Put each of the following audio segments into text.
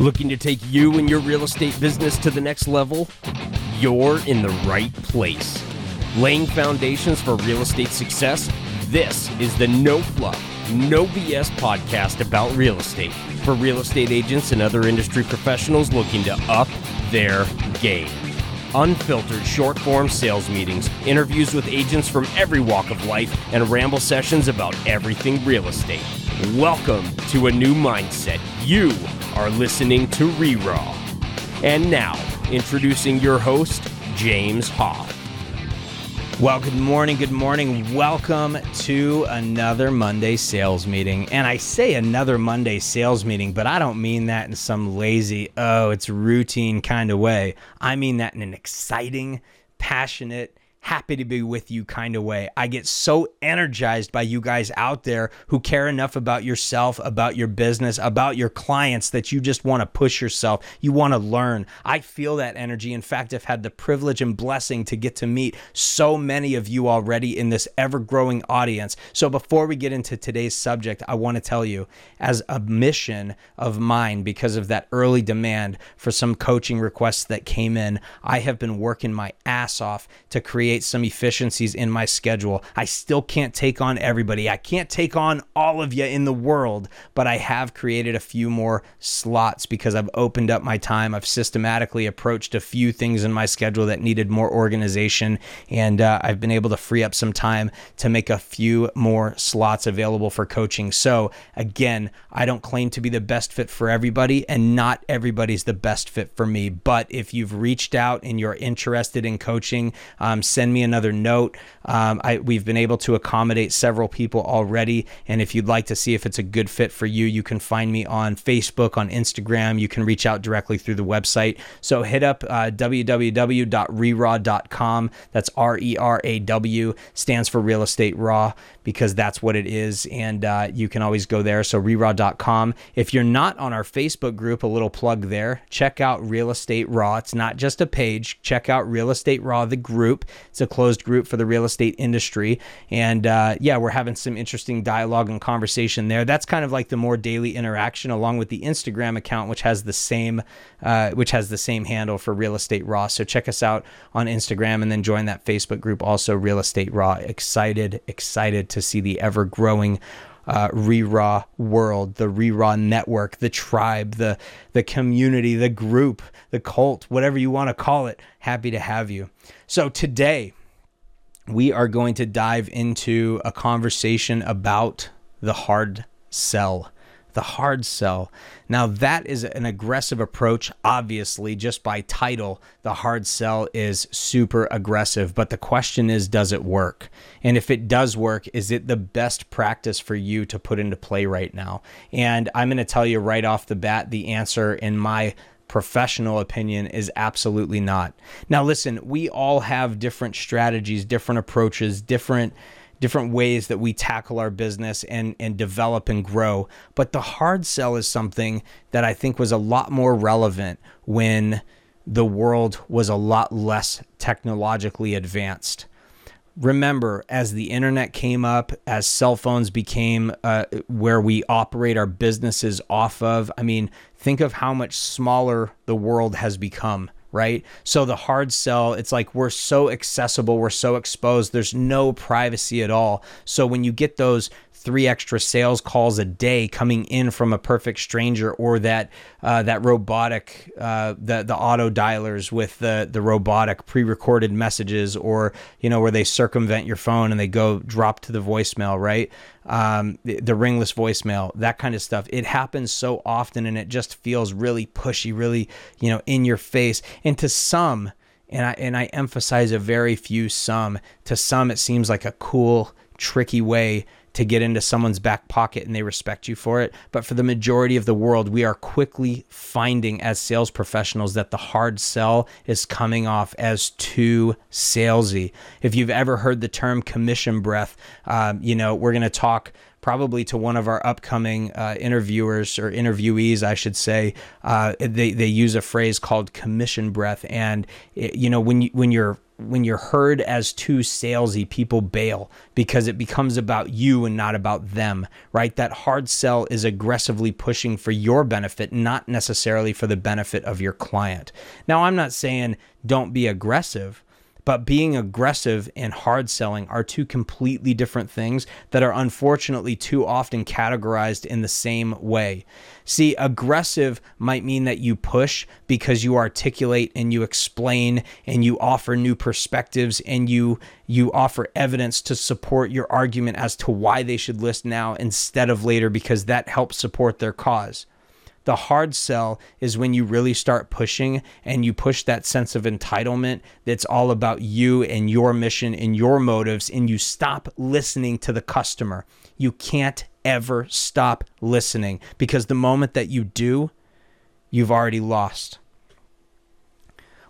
Looking to take you and your real estate business to the next level? You're in the right place. Laying foundations for real estate success? This is the No Fluff, No BS podcast about real estate for real estate agents and other industry professionals looking to up their game. Unfiltered short form sales meetings, interviews with agents from every walk of life, and ramble sessions about everything real estate. Welcome to a new mindset. You are listening to ReRaw. And now, introducing your host, James Hoff. Well, good morning, good morning. Welcome to another Monday sales meeting. And I say another Monday sales meeting, but I don't mean that in some lazy, oh, it's routine kind of way. I mean that in an exciting, passionate, happy to be with you kind of way. I get so energized by you guys out there who care enough about yourself, about your business, about your clients that you just want to push yourself. You want to learn. I feel that energy. In fact, I've had the privilege and blessing to get to meet so many of you already in this ever growing audience. So before we get into today's subject, I want to tell you as a mission of mine, because of that early demand for some coaching requests that came in, I have been working my ass off to create create some efficiencies in my schedule. I still can't take on everybody. I can't take on all of you in the world, but I have created a few more slots because I've opened up my time. I've systematically approached a few things in my schedule that needed more organization, and uh, I've been able to free up some time to make a few more slots available for coaching. So, again, I don't claim to be the best fit for everybody, and not everybody's the best fit for me. But if you've reached out and you're interested in coaching, um, send me another note. Um, I, we've been able to accommodate several people already. And if you'd like to see if it's a good fit for you, you can find me on Facebook, on Instagram. You can reach out directly through the website. So hit up uh, www.reraw.com. That's R E R A W, stands for Real Estate Raw because that's what it is. And uh, you can always go there. So reraw.com. If you're not on our Facebook group, a little plug there, check out Real Estate Raw. It's not just a page. Check out Real Estate Raw, the group. It's a closed group for the real estate industry. And uh, yeah, we're having some interesting dialogue and conversation there. That's kind of like the more daily interaction, along with the Instagram account, which has the same, uh, which has the same handle for Real Estate Raw. So check us out on Instagram and then join that Facebook group, also Real Estate Raw. Excited, excited to see the ever growing uh, ReRaw world, the ReRaw network, the tribe, the the community, the group, the cult, whatever you want to call it. Happy to have you. So today we are going to dive into a conversation about the hard sell the hard sell. Now, that is an aggressive approach, obviously, just by title. The hard sell is super aggressive, but the question is, does it work? And if it does work, is it the best practice for you to put into play right now? And I'm going to tell you right off the bat the answer in my professional opinion is absolutely not. Now, listen, we all have different strategies, different approaches, different different ways that we tackle our business and and develop and grow. But the hard sell is something that I think was a lot more relevant when the world was a lot less technologically advanced. Remember, as the internet came up, as cell phones became uh, where we operate our businesses off of, I mean, think of how much smaller the world has become right? So the hard sell, it's like we're so accessible, we're so exposed, there's no privacy at all. So when you get those three extra sales calls a day coming in from a perfect stranger or that uh, that robotic uh, the the auto dialers with the the robotic pre-recorded messages or you know where they circumvent your phone and they go drop to the voicemail right? Um, the, the ringless voicemail that kind of stuff. It happens so often and it just feels really pushy really you know in your face. And to some and I and I emphasize a very few some to some it seems like a cool tricky way to get into someone's back pocket and they respect you for it. But for the majority of the world, we are quickly finding as sales professionals that the hard sell is coming off as too salesy. If you've ever heard the term commission breath, um, you know, we're going to talk probably to one of our upcoming uh, interviewers or interviewees, I should say. Uh, they they use a phrase called commission breath, and it, you know when you when you're when you're heard as too salesy, people bail because it becomes about you and not about them, right? That hard sell is aggressively pushing for your benefit, not necessarily for the benefit of your client. Now, I'm not saying don't be aggressive. But being aggressive and hard selling are two completely different things that are unfortunately too often categorized in the same way. See, aggressive might mean that you push because you articulate and you explain and you offer new perspectives and you you offer evidence to support your argument as to why they should list now instead of later because that helps support their cause. The hard sell is when you really start pushing and you push that sense of entitlement that's all about you and your mission and your motives, and you stop listening to the customer. You can't ever stop listening because the moment that you do, you've already lost.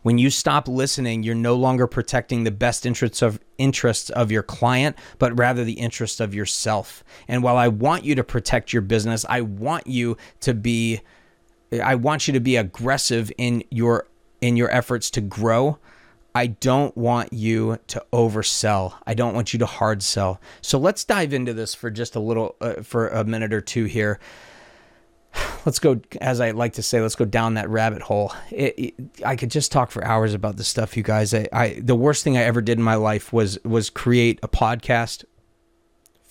When you stop listening, you're no longer protecting the best interests of interests of your client, but rather the interests of yourself. And while I want you to protect your business, I want you to be I want you to be aggressive in your in your efforts to grow. I don't want you to oversell. I don't want you to hard sell. So let's dive into this for just a little uh, for a minute or two here let's go as i like to say let's go down that rabbit hole it, it, i could just talk for hours about this stuff you guys I, I the worst thing i ever did in my life was was create a podcast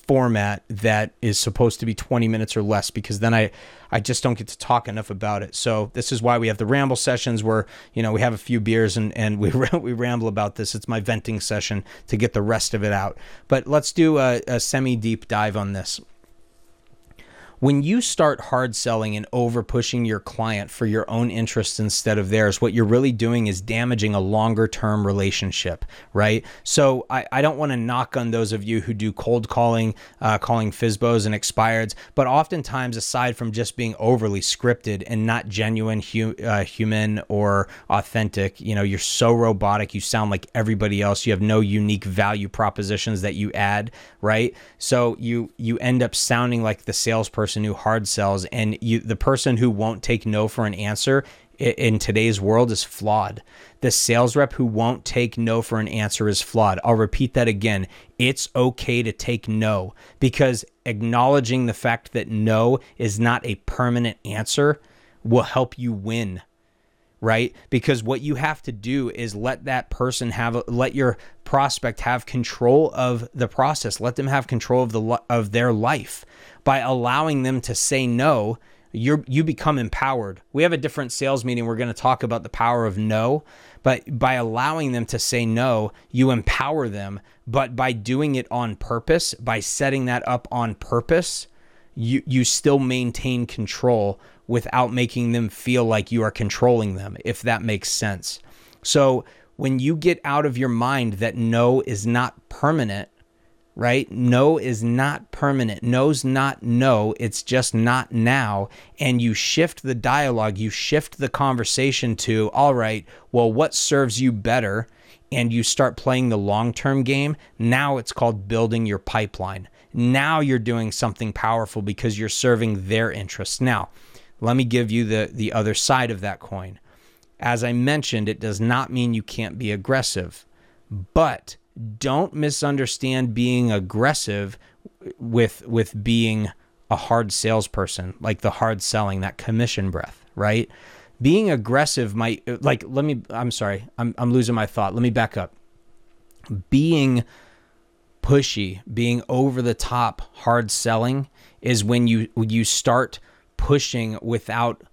format that is supposed to be 20 minutes or less because then I I just don't get to talk enough about it. So this is why we have the ramble sessions where, you know, we have a few beers and and we we ramble about this. It's my venting session to get the rest of it out. But let's do a, a semi deep dive on this when you start hard selling and over pushing your client for your own interests instead of theirs, what you're really doing is damaging a longer term relationship, right? So I, I don't want to knock on those of you who do cold calling, uh, calling FSBOs and expireds, but oftentimes, aside from just being overly scripted and not genuine hu- uh, human or authentic, you know, you're so robotic, you sound like everybody else, you have no unique value propositions that you add, right? So you you end up sounding like the salesperson person who hard sells and you the person who won't take no for an answer in today's world is flawed. The sales rep who won't take no for an answer is flawed. I'll repeat that again. It's okay to take no because acknowledging the fact that no is not a permanent answer will help you win right? Because what you have to do is let that person have let your prospect have control of the process. Let them have control of the of their life by allowing them to say no. You you become empowered. We have a different sales meeting. We're going to talk about the power of no, but by allowing them to say no, you empower them. But by doing it on purpose, by setting that up on purpose, you you still maintain control without making them feel like you are controlling them, if that makes sense. So when you get out of your mind that no is not permanent, right? No is not permanent. No's not no. It's just not now. And you shift the dialogue, you shift the conversation to, all right, well, what serves you better? And you start playing the long term game. Now it's called building your pipeline. Now you're doing something powerful because you're serving their interests. Now, let me give you the, the other side of that coin. As I mentioned, it does not mean you can't be aggressive, but don't misunderstand being aggressive with with being a hard salesperson, like the hard selling, that commission breath, right? Being aggressive might like let me I'm sorry, I'm I'm losing my thought. Let me back up. Being pushy, being over the top hard selling is when you you start pushing without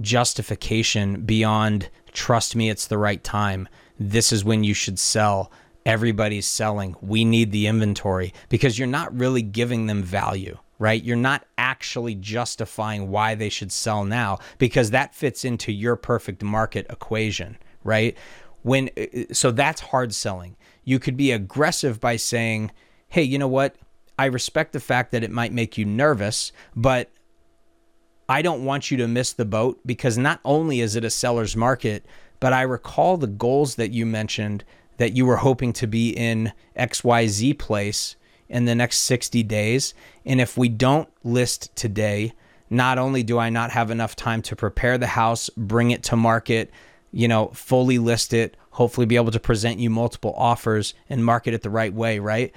justification beyond trust me it's the right time. This is when you should sell. Everybody's selling. We need the inventory. Because you're not really giving them value right? You're not actually justifying why they should sell now because that fits into your perfect market equation right? When uh, so that's hard selling. You could be aggressive by saying hey you know what? I respect the fact that it might make you nervous, but I don't want you to miss the boat because not only is it a seller's market, but I recall the goals that you mentioned that you were hoping to be in XYZ place in the next 60 days. And if we don't list today, not only do I not have enough time to prepare the house, bring it to market, you know, fully list it, hopefully be able to present you multiple offers and market it the right way, right?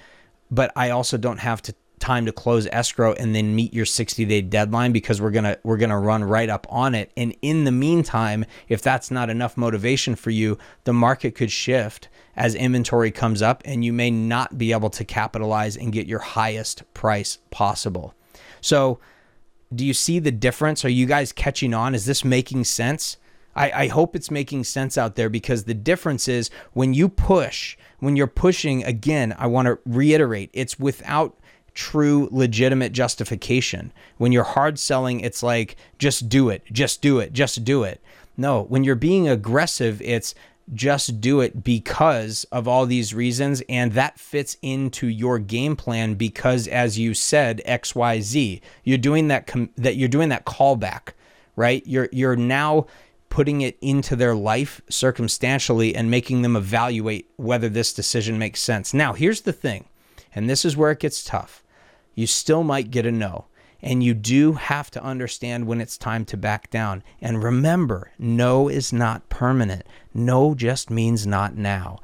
But I also don't have to time to close escrow and then meet your 60 day deadline because we're going to we're going to run right up on it. And in the meantime if that's not enough motivation for you the market could shift as inventory comes up and you may not be able to capitalize and get your highest price possible. So do you see the difference? Are you guys catching on? Is this making sense? I, I hope it's making sense out there because the difference is when you push when you're pushing again i want to reiterate it's without true legitimate justification. When you're hard selling, it's like just do it, just do it, just do it. No, when you're being aggressive, it's just do it because of all these reasons and that fits into your game plan because as you said XYZ you're doing that com- that you're doing that callback right you're you're now putting it into their life circumstantially and making them evaluate whether this decision makes sense now here's the thing and this is where it gets tough you still might get a no. And you do have to understand when it's time to back down. And remember, no is not permanent. No just means not now.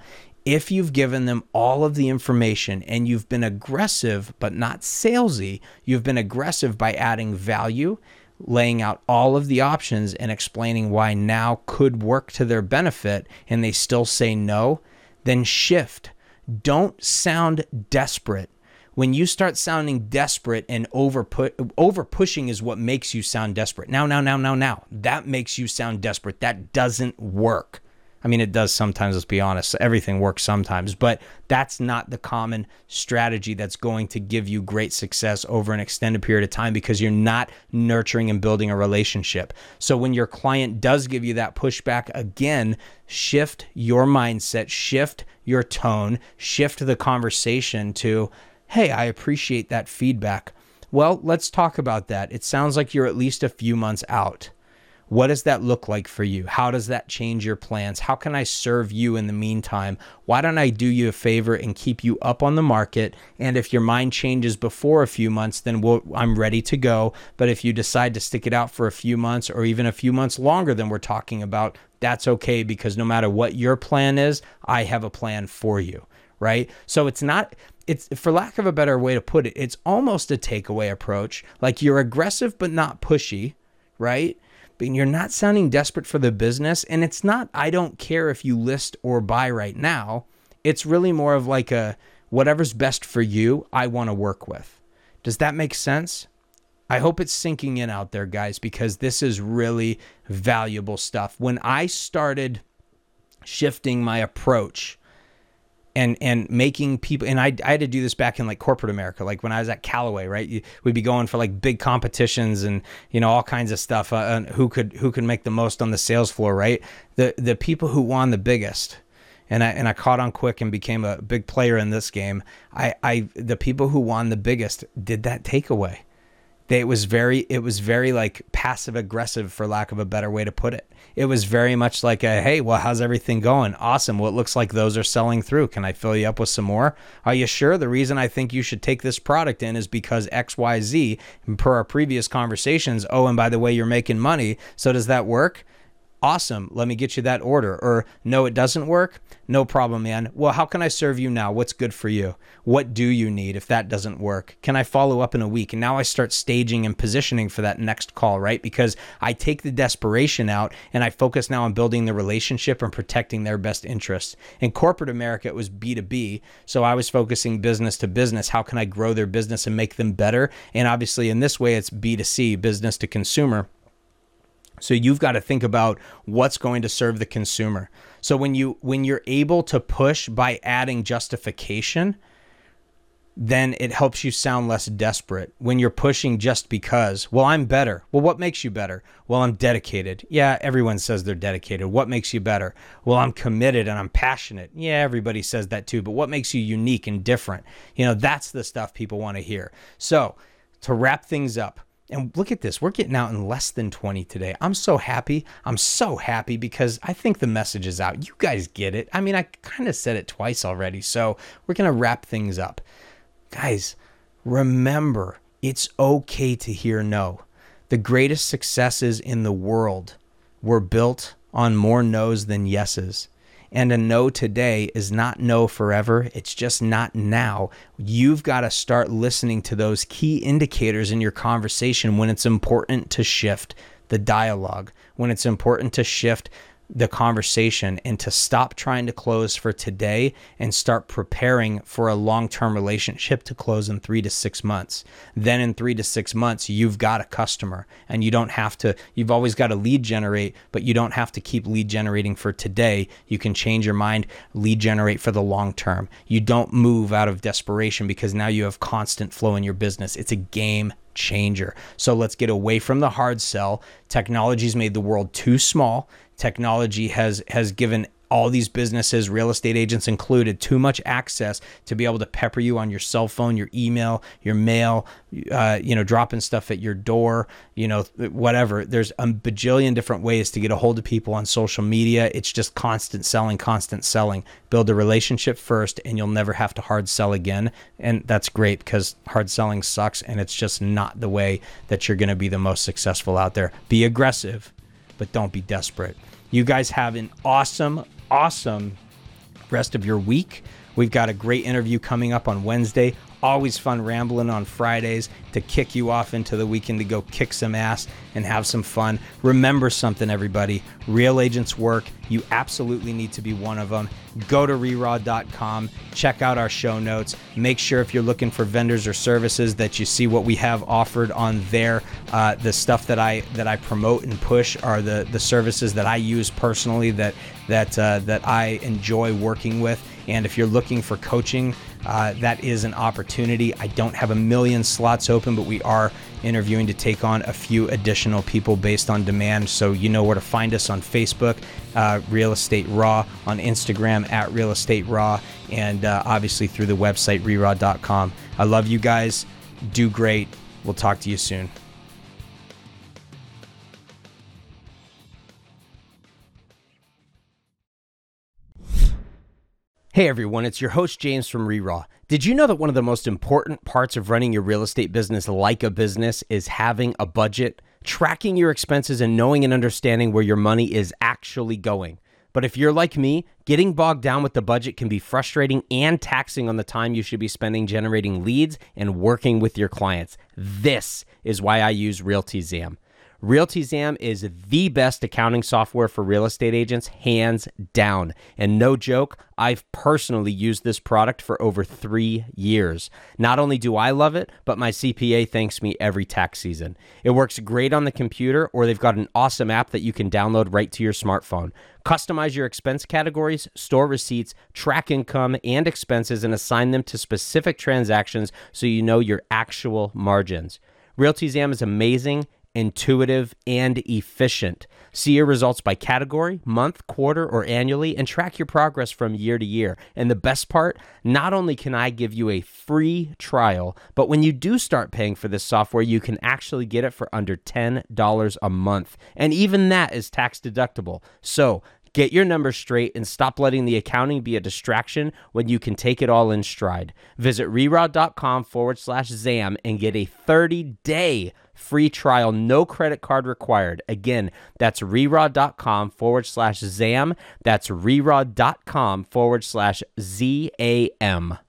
If you've given them all of the information and you've been aggressive but not salesy, you've been aggressive by adding value, laying out all of the options and explaining why now could work to their benefit, and they still say no, then shift. Don't sound desperate when you start sounding desperate and over put over pushing is what makes you sound desperate. Now, now, now, now, now. That makes you sound desperate. That doesn't work. I mean, it does sometimes, let's be honest. Everything works sometimes, but that's not the common strategy that's going to give you great success over an extended period of time because you're not nurturing and building a relationship. So when your client does give you that pushback, again, shift your mindset, shift your tone, shift the conversation to, Hey, I appreciate that feedback. Well, let's talk about that. It sounds like you're at least a few months out. What does that look like for you? How does that change your plans? How can I serve you in the meantime? Why don't I do you a favor and keep you up on the market? And if your mind changes before a few months, then we'll, I'm ready to go. But if you decide to stick it out for a few months or even a few months longer than we're talking about, that's okay because no matter what your plan is, I have a plan for you right? So it's not it's for lack of a better way to put it, it's almost a takeaway approach. Like you're aggressive but not pushy, right? But you're not sounding desperate for the business and it's not I don't care if you list or buy right now. It's really more of like a whatever's best for you, I want to work with. Does that make sense? I hope it's sinking in out there, guys, because this is really valuable stuff. When I started shifting my approach and and making people and I, I had to do this back in like corporate America like when I was at Callaway right? We'd be going for like big competitions and you know all kinds of stuff uh, who could who could make the most on the sales floor right? The the people who won the biggest and I and I caught on quick and became a big player in this game I I the people who won the biggest did that takeaway they, it was very it was very like passive aggressive for lack of a better way to put it. It was very much like a hey well how's everything going? Awesome. Well it looks like those are selling through. Can i fill you up with some more? Are you sure? The reason i think you should take this product in is because xyz per our previous conversations oh and by the way you're making money. So does that work Awesome. Let me get you that order. Or, no, it doesn't work. No problem, man. Well, how can I serve you now? What's good for you? What do you need if that doesn't work? Can I follow up in a week? And now I start staging and positioning for that next call, right? Because I take the desperation out and I focus now on building the relationship and protecting their best interests. In corporate America, it was B2B. So I was focusing business to business. How can I grow their business and make them better? And obviously, in this way, it's B2C, business to consumer. So you've got to think about what's going to serve the consumer. So when you when you're able to push by adding justification, then it helps you sound less desperate. When you're pushing just because, well, I'm better. Well, what makes you better? Well, I'm dedicated. Yeah, everyone says they're dedicated. What makes you better? Well, I'm committed and I'm passionate. Yeah, everybody says that too. But what makes you unique and different? You know, that's the stuff people want to hear. So, to wrap things up, and look at this, we're getting out in less than 20 today. I'm so happy. I'm so happy because I think the message is out. You guys get it. I mean, I kind of said it twice already. So we're going to wrap things up. Guys, remember, it's okay to hear no. The greatest successes in the world were built on more no's than yeses. And a no today is not no forever. It's just not now. You've got to start listening to those key indicators in your conversation when it's important to shift the dialogue, when it's important to shift the conversation and to stop trying to close for today and start preparing for a long term relationship to close in three to six months. Then, in three to six months, you've got a customer and you don't have to, you've always got to lead generate, but you don't have to keep lead generating for today. You can change your mind, lead generate for the long term. You don't move out of desperation because now you have constant flow in your business. It's a game changer. So let's get away from the hard sell. Technology's made the world too small technology has has given all these businesses, real estate agents included, too much access to be able to pepper you on your cell phone, your email, your mail, uh, you know, dropping stuff at your door, you know, whatever. There's a bajillion different ways to get a hold of people on social media. It's just constant selling, constant selling. Build a relationship first, and you'll never have to hard sell again. And that's great because hard selling sucks, and it's just not the way that you're going to be the most successful out there. Be aggressive but don't be desperate. You guys have an awesome, awesome rest of your week. We've got a great interview coming up on Wednesday. Always fun rambling on Fridays to kick you off into the weekend to go kick some ass and have some fun. Remember something, everybody real agents work. You absolutely need to be one of them. Go to reraw.com, check out our show notes. Make sure if you're looking for vendors or services that you see what we have offered on there. Uh, the stuff that I that I promote and push are the the services that I use personally that that uh, that I enjoy working with. And if you're looking for coaching, uh, that is an opportunity. I don't have a million slots open, but we are interviewing to take on a few additional people based on demand. So you know where to find us on Facebook, uh, Real Estate Raw, on Instagram at Real Estate Raw, and uh, obviously through the website reraw.com. I love you guys. Do great. We'll talk to you soon. Hey everyone, it's your host James from ReRaw. Did you know that one of the most important parts of running your real estate business like a business is having a budget, tracking your expenses, and knowing and understanding where your money is actually going? But if you're like me, getting bogged down with the budget can be frustrating and taxing on the time you should be spending generating leads and working with your clients. This is why I use RealtyZam. RealtyZam is the best accounting software for real estate agents, hands down. And no joke, I've personally used this product for over three years. Not only do I love it, but my CPA thanks me every tax season. It works great on the computer, or they've got an awesome app that you can download right to your smartphone. Customize your expense categories, store receipts, track income and expenses, and assign them to specific transactions so you know your actual margins. RealtyZam is amazing intuitive, and efficient. See your results by category, month, quarter, or annually, and track your progress from year to year. And the best part not only can I give you a free trial, but when you do start paying for this software, you can actually get it for under $10 a month. And even that is tax deductible. So, Get your numbers straight and stop letting the accounting be a distraction when you can take it all in stride. Visit reraw.com forward slash ZAM and get a 30 day free trial, no credit card required. Again, that's reraw.com forward slash ZAM. That's reraw.com forward slash ZAM.